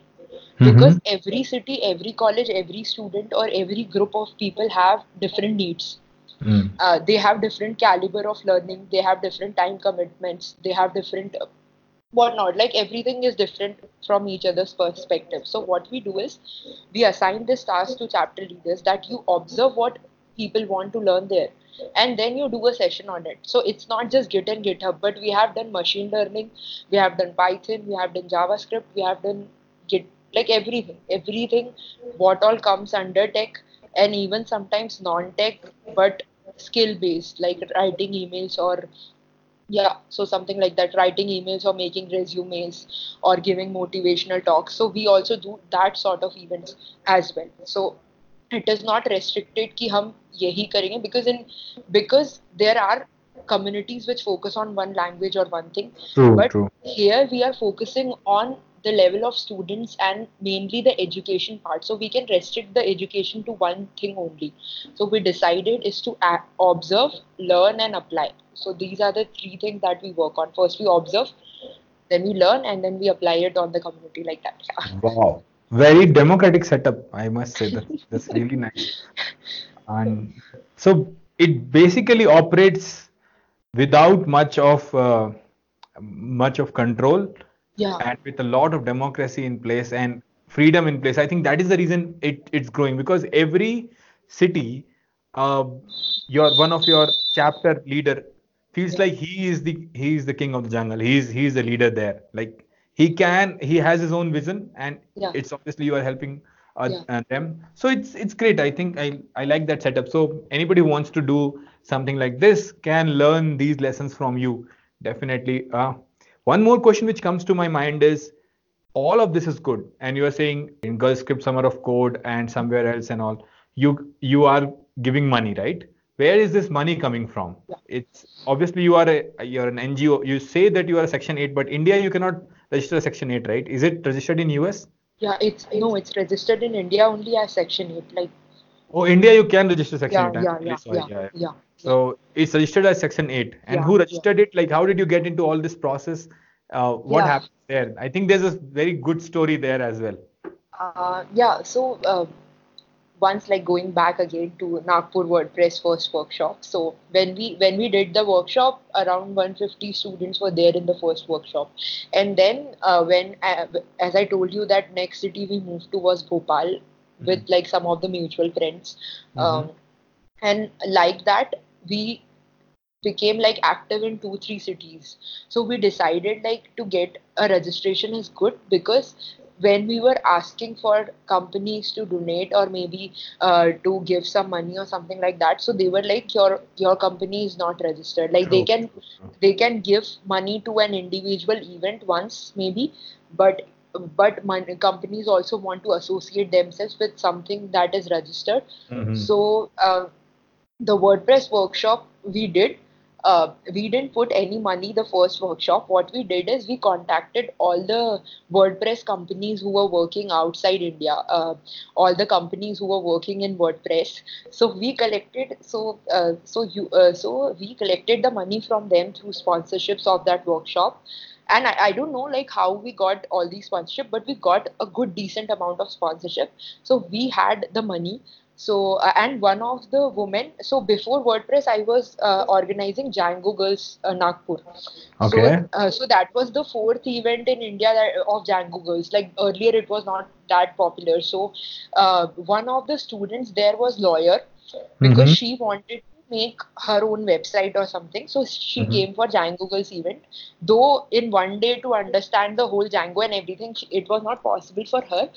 Mm-hmm. Because every city, every college, every student, or every group of people have different needs. Mm. Uh, they have different caliber of learning, they have different time commitments, they have different whatnot like everything is different from each other's perspective. So what we do is we assign this task to chapter leaders that you observe what people want to learn there. And then you do a session on it. So it's not just git and github but we have done machine learning we have done python we have done javascript we have done git like everything. Everything what all comes under tech and even sometimes non-tech but skill based like writing emails or yeah so something like that writing emails or making resumes or giving motivational talks. So we also do that sort of events as well. So it is not restricted ki hum yahi karenge because in because there are communities which focus on one language or one thing. True, but true. here we are focusing on the level of students and mainly the education part. So we can restrict the education to one thing only. So we decided is to observe learn and apply so these are the three things that we work on. First we observe, then we learn, and then we apply it on the community like that. Yeah. Wow, very democratic setup. I must say that that's really nice. And so it basically operates without much of uh, much of control. Yeah. And with a lot of democracy in place and freedom in place. I think that is the reason it, it's growing because every city, uh, your one of your chapter leader feels like he is the he is the king of the jungle. He's he's the leader there. Like he can he has his own vision, and yeah. it's obviously you are helping uh, yeah. them. So it's it's great. I think I I like that setup. So anybody who wants to do something like this can learn these lessons from you. Definitely. Uh, one more question which comes to my mind is all of this is good and you are saying in girlscript summer of code and somewhere else and all you you are giving money right where is this money coming from? Yeah. it's obviously you are a you're an ngo you say that you are a section 8 but india you cannot register section 8 right? Is it registered in us yeah it's no it's registered in india only as section 8 like. Oh india you can register section yeah, 8 yeah, yeah, yeah, yeah, yeah, so it's registered as section 8 and who registered it? Like how did you get into all this process? Uh, what happened there? I think there's a very good story there as well. Uh, yeah so uh, once like going back again to Nagpur WordPress first workshop. So when we when we did the workshop, around 150 students were there in the first workshop, and then uh, when uh, as I told you that next city we moved to was Bhopal mm-hmm. with like some of the mutual friends, mm-hmm. um, and like that we became like active in two three cities so we decided like to get a registration is good because when we were asking for companies to donate or maybe uh, to give some money or something like that so they were like your your company is not registered. Like they can they can give money to an individual event once maybe but but money, companies also want to associate themselves with something that is registered. Mm-hmm. so uh, the wordpress workshop we did uh, we didn't put any money the first workshop. What we did is we contacted all the WordPress companies who were working outside India, uh, all the companies who were working in WordPress. So we collected so uh, so you uh, so we collected the money from them through sponsorships of that workshop. and I, I don't know like how we got all these sponsorship but we got a good decent amount of sponsorship so we had the money so uh, and one of the women so before wordpress i was uh, organizing django girls uh, nagpur Okay. so uh, so that was the fourth event in india that, of django girls like earlier it was not that popular so uh, one of the students there was lawyer because Mm-hmm. she wanted to make her own website or something. So she Mm-hmm. came for Django Girls event. Though in one day to understand the whole Django and everything, it was not possible for her.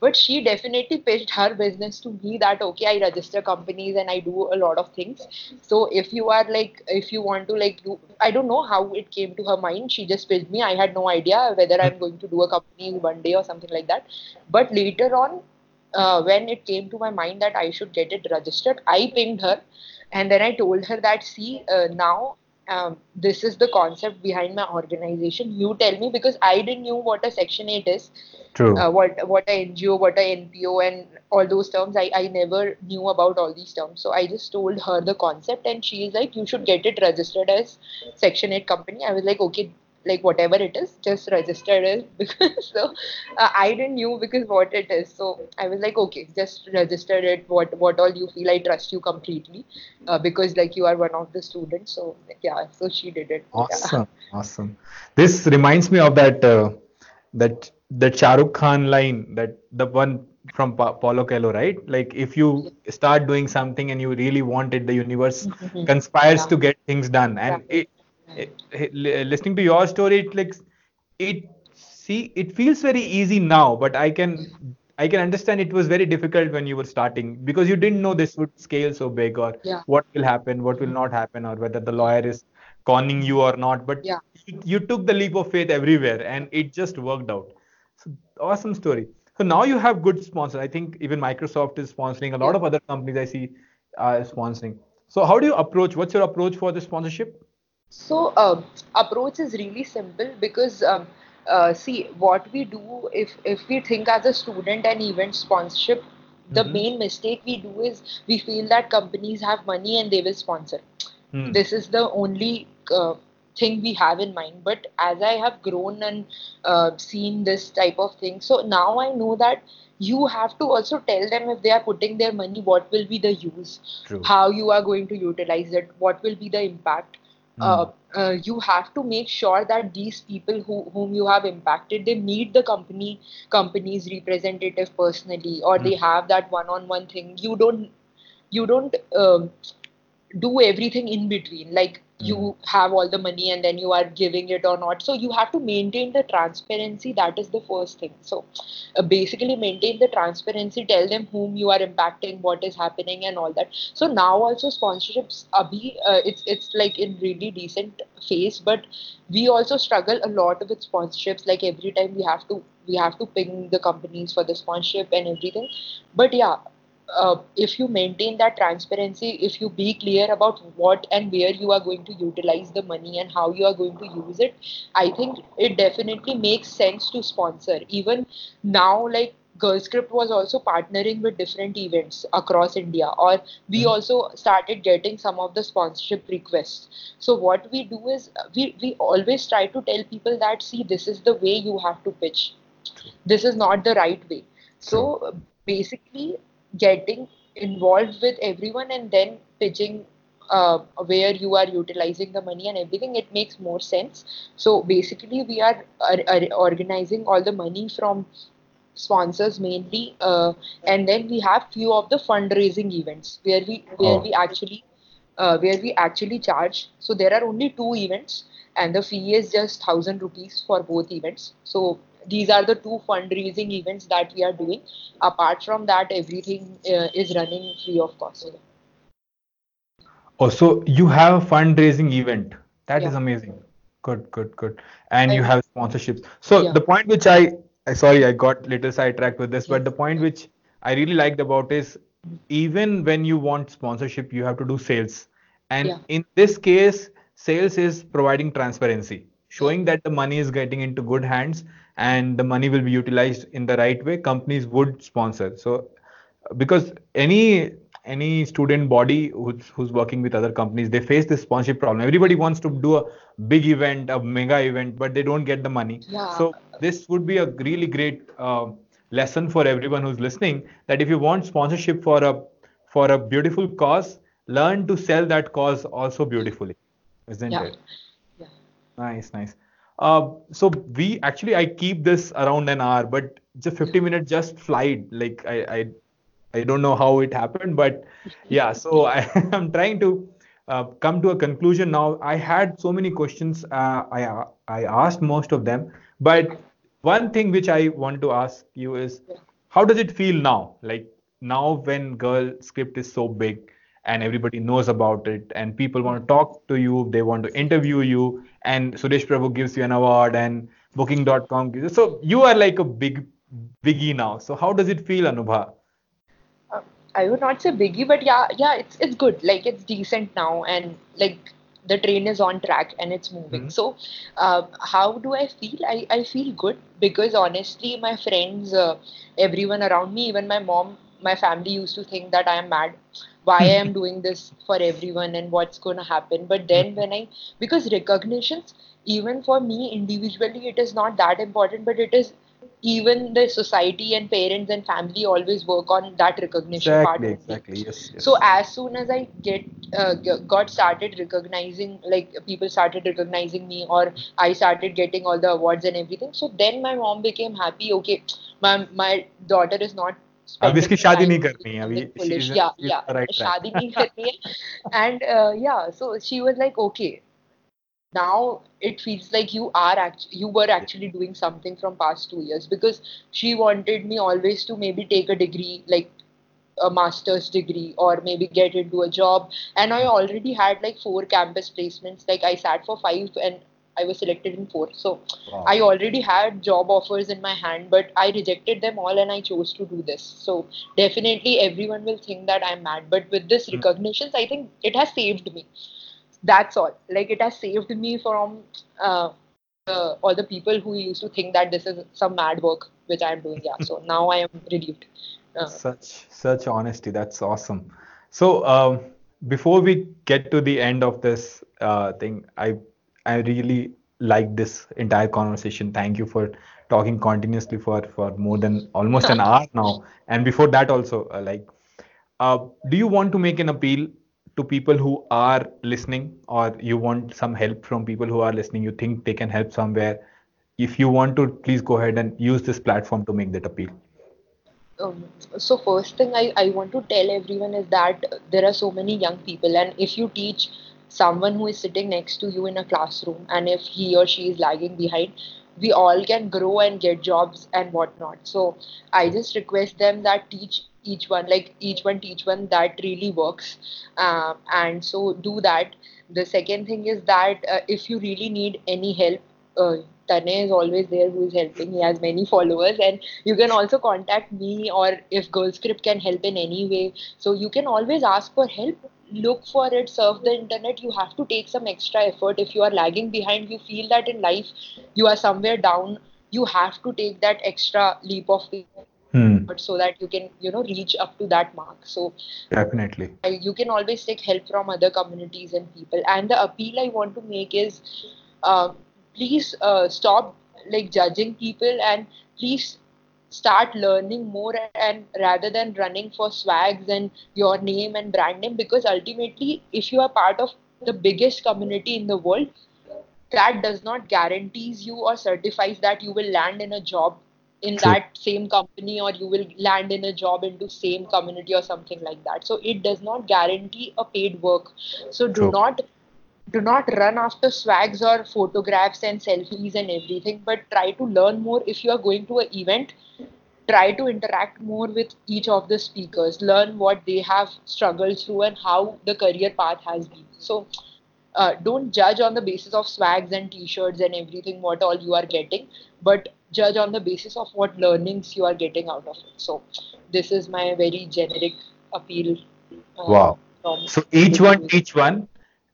But she definitely pitched her business to me that okay, I register companies and I do a lot of things. So if you are like, if you want to like do, I don't know how it came to her mind. She just pitched me. I had no idea whether I'm going to do a company one day or something like that. But later on, uh, when it came to my mind that I should get it registered, I pinged her and then I told her that, see, uh, now um, this is the concept behind my organization. You tell me because I didn't know what a Section 8 is, True. uh, what what a NGO, what a NPO, and all those terms. I, I never knew about all these terms. So I just told her the concept, and she is like, you should get it registered as Section 8 company. I was like, okay, like whatever it is, just register it because so uh, I didn't knew because what it is. So I was like, okay, just register it. What what all you feel, I trust you completely uh, because like you are one of the students. So yeah, so she did it. Yeah. Awesome, awesome. This reminds me of that uh, that that Shah Rukh Khan line, that the one from pa Paulo Coelho, right? Like if you start doing something and you really want it, the universe conspires Yeah. to get things done. And it, it, it- li- Eh, eh, listening to your story, it like it see it feels very easy now, but I can I can understand it was very difficult when you were starting because you didn't know this would scale so big or Yeah. what will happen, what will not happen, or whether the lawyer is conning you or not. But Yeah. you, you took the leap of faith everywhere and it just worked out. So awesome story. So now you have good sponsors. I think even Microsoft is sponsoring. A lot Yeah. of other companies I see are sponsoring. So how do you approach? What's your approach for the sponsorship? So um, approach is really simple because um, uh, see what we do if if we think as a student and event sponsorship, the Mhm. main mistake we do is we feel that companies have money and they will sponsor. Hmm. This is the only uh, thing we have in mind. But as I have grown and uh, seen this type of thing, so now I know that you have to also tell them if they are putting their money, what will be the use, True. how you are going to utilize it, what will be the impact. Uh, uh, you have to make sure that these people who whom you have impacted they meet the company company's representative personally or they have that one-on-one thing. You don't you don't um, do everything in between. Like you have all the money and then you are giving it or not. So you have to maintain the transparency. That is the first thing. So uh, basically maintain the transparency. Tell them whom you are impacting what is happening and all that. So now also sponsorships abhi uh, it's it's like in really decent phase but we also struggle a lot with sponsorships. Like every time we have to we have to ping the companies for the sponsorship and everything. But yeah uh, if you maintain that transparency, if you be clear about what and where you are going to utilize the money and how you are going to use it, I think it definitely makes sense to sponsor. Even now, like GirlScript was also partnering with different events across India, or we also started getting some of the sponsorship requests. So what we do is we, we always try to tell people that see this is the way you have to pitch. This is not the right way. So basically getting involved with everyone and then pitching uh, where you are utilizing the money and everything it makes more sense. So basically we are, are, are organizing all the money from sponsors mainly uh, and then we have few of the fundraising events where we where Oh. we actually uh, where we actually charge. So there are only two events and the fee is just 1000 rupees for both events. So these are the two fundraising events that we are doing apart from that everything uh, is running free of cost Oh, so you have a fundraising event. That is Yeah. amazing. Good, good, good. And you have sponsorships. So Yeah. the point which I, I sorry, I got little sidetracked with this, but the point which I really liked about is even when you want sponsorship, you have to do sales. And Yeah. in this case, sales is providing transparency, showing that the money is getting into good hands and the money will be utilized in the right way. Companies would sponsor. So because any any student body who's, who's working with other companies, they face this sponsorship problem. Everybody wants to do a big event, a mega event, but they don't get the money. Yeah. So this would be a really great uh, lesson for everyone who's listening that if you want sponsorship for a for a beautiful cause, learn to sell that cause also beautifully, isn't Yeah. it? Nice, nice. Uh, so we actually I keep this around an hour, but just 50 minutes just flied. Like I, I I don't know how it happened, but yeah. So I am trying to uh, come to a conclusion now. I had so many questions. Uh, I I asked most of them, but one thing which I want to ask you is, how does it feel now? Like now when GirlScript is so big and everybody knows about it and people want to talk to you, they want to interview you, and Suresh Prabhu gives you an award and Booking.com gives. You. so you are like a big biggie now. So how does it feel, Anubha? Uh, I would not say biggie, but yeah, yeah, it's it's good. Like it's decent now, and like the train is on track and it's moving. Mhm. So, uh, how do I feel? I I feel good because honestly, my friends, uh, everyone around me, even my mom, my family used to think that I am mad. Why I am doing this for everyone and what's going to happen. But then when I, because recognitions, even for me individually, it is not that important, but it is even the society and parents and family always work on that recognition part Exactly, only. exactly. Yes, yes. So as soon as I get uh, got started recognizing, like people started recognizing me, or I started getting all the awards and everything. So then my mom became happy. Okay, my my daughter is not अब इसकी spending शादी time नहीं doing करनी है अभी something she foolish. is Yeah, she's yeah, on the right track. शादी नहीं करनी है. And uh, yeah, so she was like, okay, now it feels like you are actually you were actually doing something from past two years because she wanted me always to maybe take a degree like a master's degree or maybe get into a job and i already had like four campus placements like i sat for five and i was selected in four so Wow. i already had job offers in my hand but i rejected them all and i chose to do this so definitely everyone will think that i'm mad but with this Mm. recognitions i think it has saved me that's all like it has saved me from uh, uh, all the people who used to think that this is some mad work which i'm doing yeah so now i am relieved uh, Such such honesty. That's awesome. So um, before we get to the end of this uh, thing, I I really like this entire conversation. Thank you for talking continuously for for more than almost an hour now. And before that also, uh, like, uh, do you want to make an appeal to people who are listening, or you want some help from people who are listening? You think they can help somewhere? If you want to, please go ahead and use this platform to make that appeal. um, so first thing I, I want to tell everyone is that there are so many young people and if you teach someone who is sitting next to you in a classroom and if he or she is lagging behind we all can grow and get jobs and whatnot so i just request them that teach each one like each one teach one that really works um, and so do that the second thing is that uh, if you really need any help uh, Tanay is always there who is helping. He has many followers, and you can also contact me or if GirlScript can help in any way. So you can always ask for help. Look for it, surf the internet. You have to take some extra effort. If you are lagging behind, you feel that in life you are somewhere down, you have to take that extra leap of faith Hmm. so that you can, you know, reach up to that mark. So Definitely. You can always take help from other communities and people and the appeal i want to make is uh, please uh, stop like judging people and please start learning more and rather than running for swags and your name and brand name because ultimately if you are part of the biggest community in the world that does not guarantees you or certifies that you will land in a job in True. that same company or you will land in a job into same community or something like that so it does not guarantee a paid work so do True. not do not run after swags or photographs and selfies and everything but try to learn more. If you are going to an event try to interact more with each of the speakers. Learn what they have struggled through and how the career path has been. So uh, don't judge on the basis of swags and t-shirts and everything what all you are getting but judge on the basis of what learnings you are getting out of it. So this is my very generic appeal uh, Wow. So each one each one,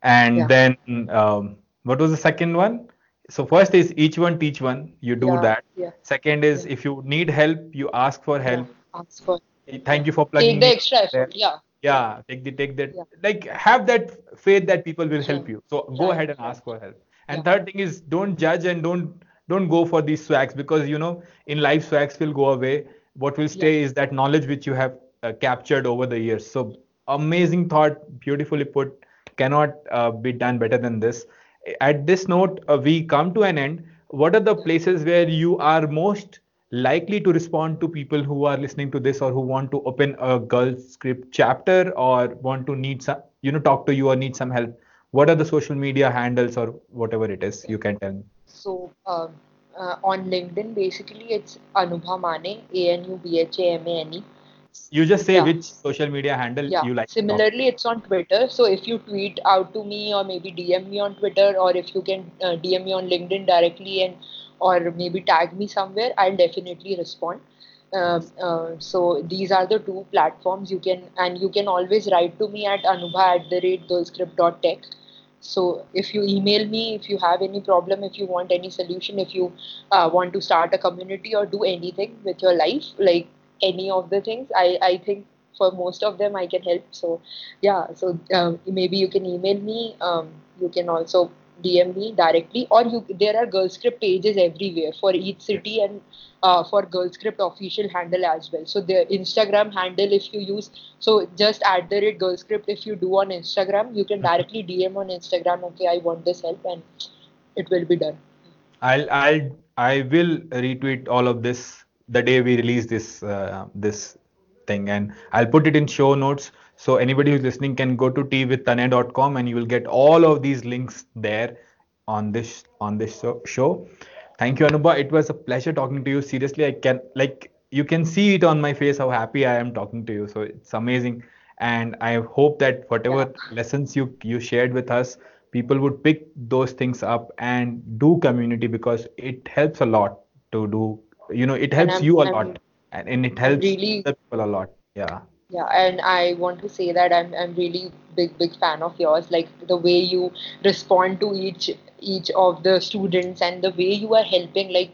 and Yeah. then um, what was the second one? So first is each one teach one. You do Yeah, that. yeah, Second is if you need help, you ask for help. ask for Thank you for plugging take the extra effort. yeah. Yeah take the take that. Like have that faith that people will help you. So go ahead and ask for help. And third thing is don't judge and don't don't go for these swags because you know in life swags will go away. What will stay is that knowledge which you have uh, captured over the years. So amazing thought beautifully put cannot uh, be done better than this. At this note uh, we come to an end. What are the places where you are most likely to respond to people who are listening to this or who want to open a girls script chapter or want to need some you know talk to you or need some help? What are the social media handles or whatever it is? You can tell me. So uh, uh, on linkedin basically it's anubha mane a n u b h a m a n e you just say yeah. which social media handle yeah. you like similarly it's on twitter so if you tweet out to me or maybe dm me on twitter or if you can uh, dm me on linkedin directly and or maybe tag me somewhere, I'll definitely respond. Uh, uh, so these are the two platforms you can and you can always write to me at anubha at the rate girlscript.tech so if you email me if you have any problem if you want any solution if you uh, want to start a community or do anything with your life like any of the things i i think for most of them i can help so yeah so um, maybe you can email me um, you can also DM me directly, or you there are GirlScript pages everywhere for each city and uh, for GirlScript official handle as well. So the Instagram handle, if you use, so just add the rate GirlScript. If you do on Instagram, you can directly DM on Instagram. Okay, I want this help, and it will be done. I'll I'll I will retweet all of this the day we release this uh, this thing, and I'll put it in show notes so anybody who's listening can go to teawithtanay.com and you will get all of these links there on this on this show. Thank you, Anubha. It was a pleasure talking to you. Seriously, I can like you can see it on my face how happy I am talking to you. So it's amazing. And I hope that whatever yeah. lessons you you shared with us, people would pick those things up and do community because it helps a lot to do. You know, it helps you a I'm, lot, and, and it helps really, the people a lot. Yeah yeah and i want to say that i'm i'm really big big fan of yours like the way you respond to each each of the students and the way you are helping like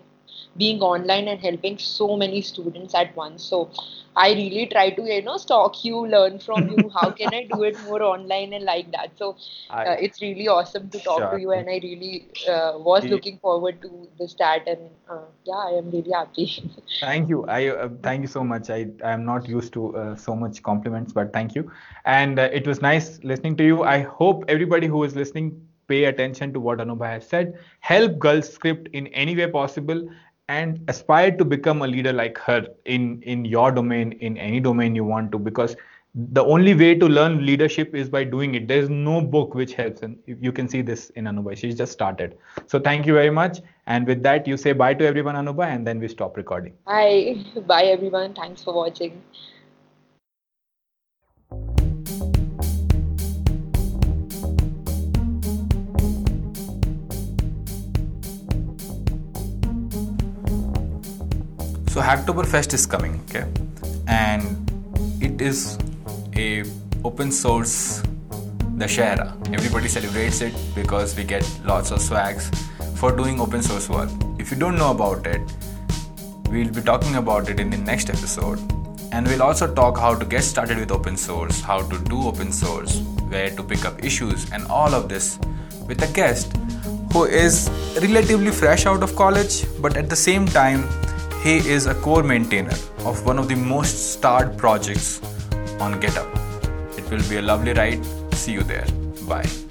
being online and helping so many students at once. So i really try to you know stalk you learn from you. How can i do it more online and like that? So uh, it's really awesome to talk sure. to you and i really uh, was looking forward to the start and uh, yeah i am really happy. Thank you. I uh, thank you so much. I i am not used to uh, so much compliments but thank you. And uh, it was nice listening to you. I hope everybody who is listening pay attention to what Anubha has said. Help Girls Script in any way possible and aspire to become a leader like her in in your domain in any domain you want to because the only way to learn leadership is by doing it. There's no book which helps and you can see this in anubha she's just started. So thank you very much. And with that you say bye to everyone anubha and then we stop recording. Bye bye everyone. Thanks for watching So Hacktoberfest is coming, okay, and it is a open source Dussehra. Everybody celebrates it because we get lots of swags for doing open source work. If you don't know about it, we'll be talking about it in the next episode. And we'll also talk how to get started with open source, how to do open source, where to pick up issues, and all of this with a guest who is relatively fresh out of college, but at the same time he is a core maintainer of one of the most starred projects on GitHub. It will be a lovely ride. See you there. Bye.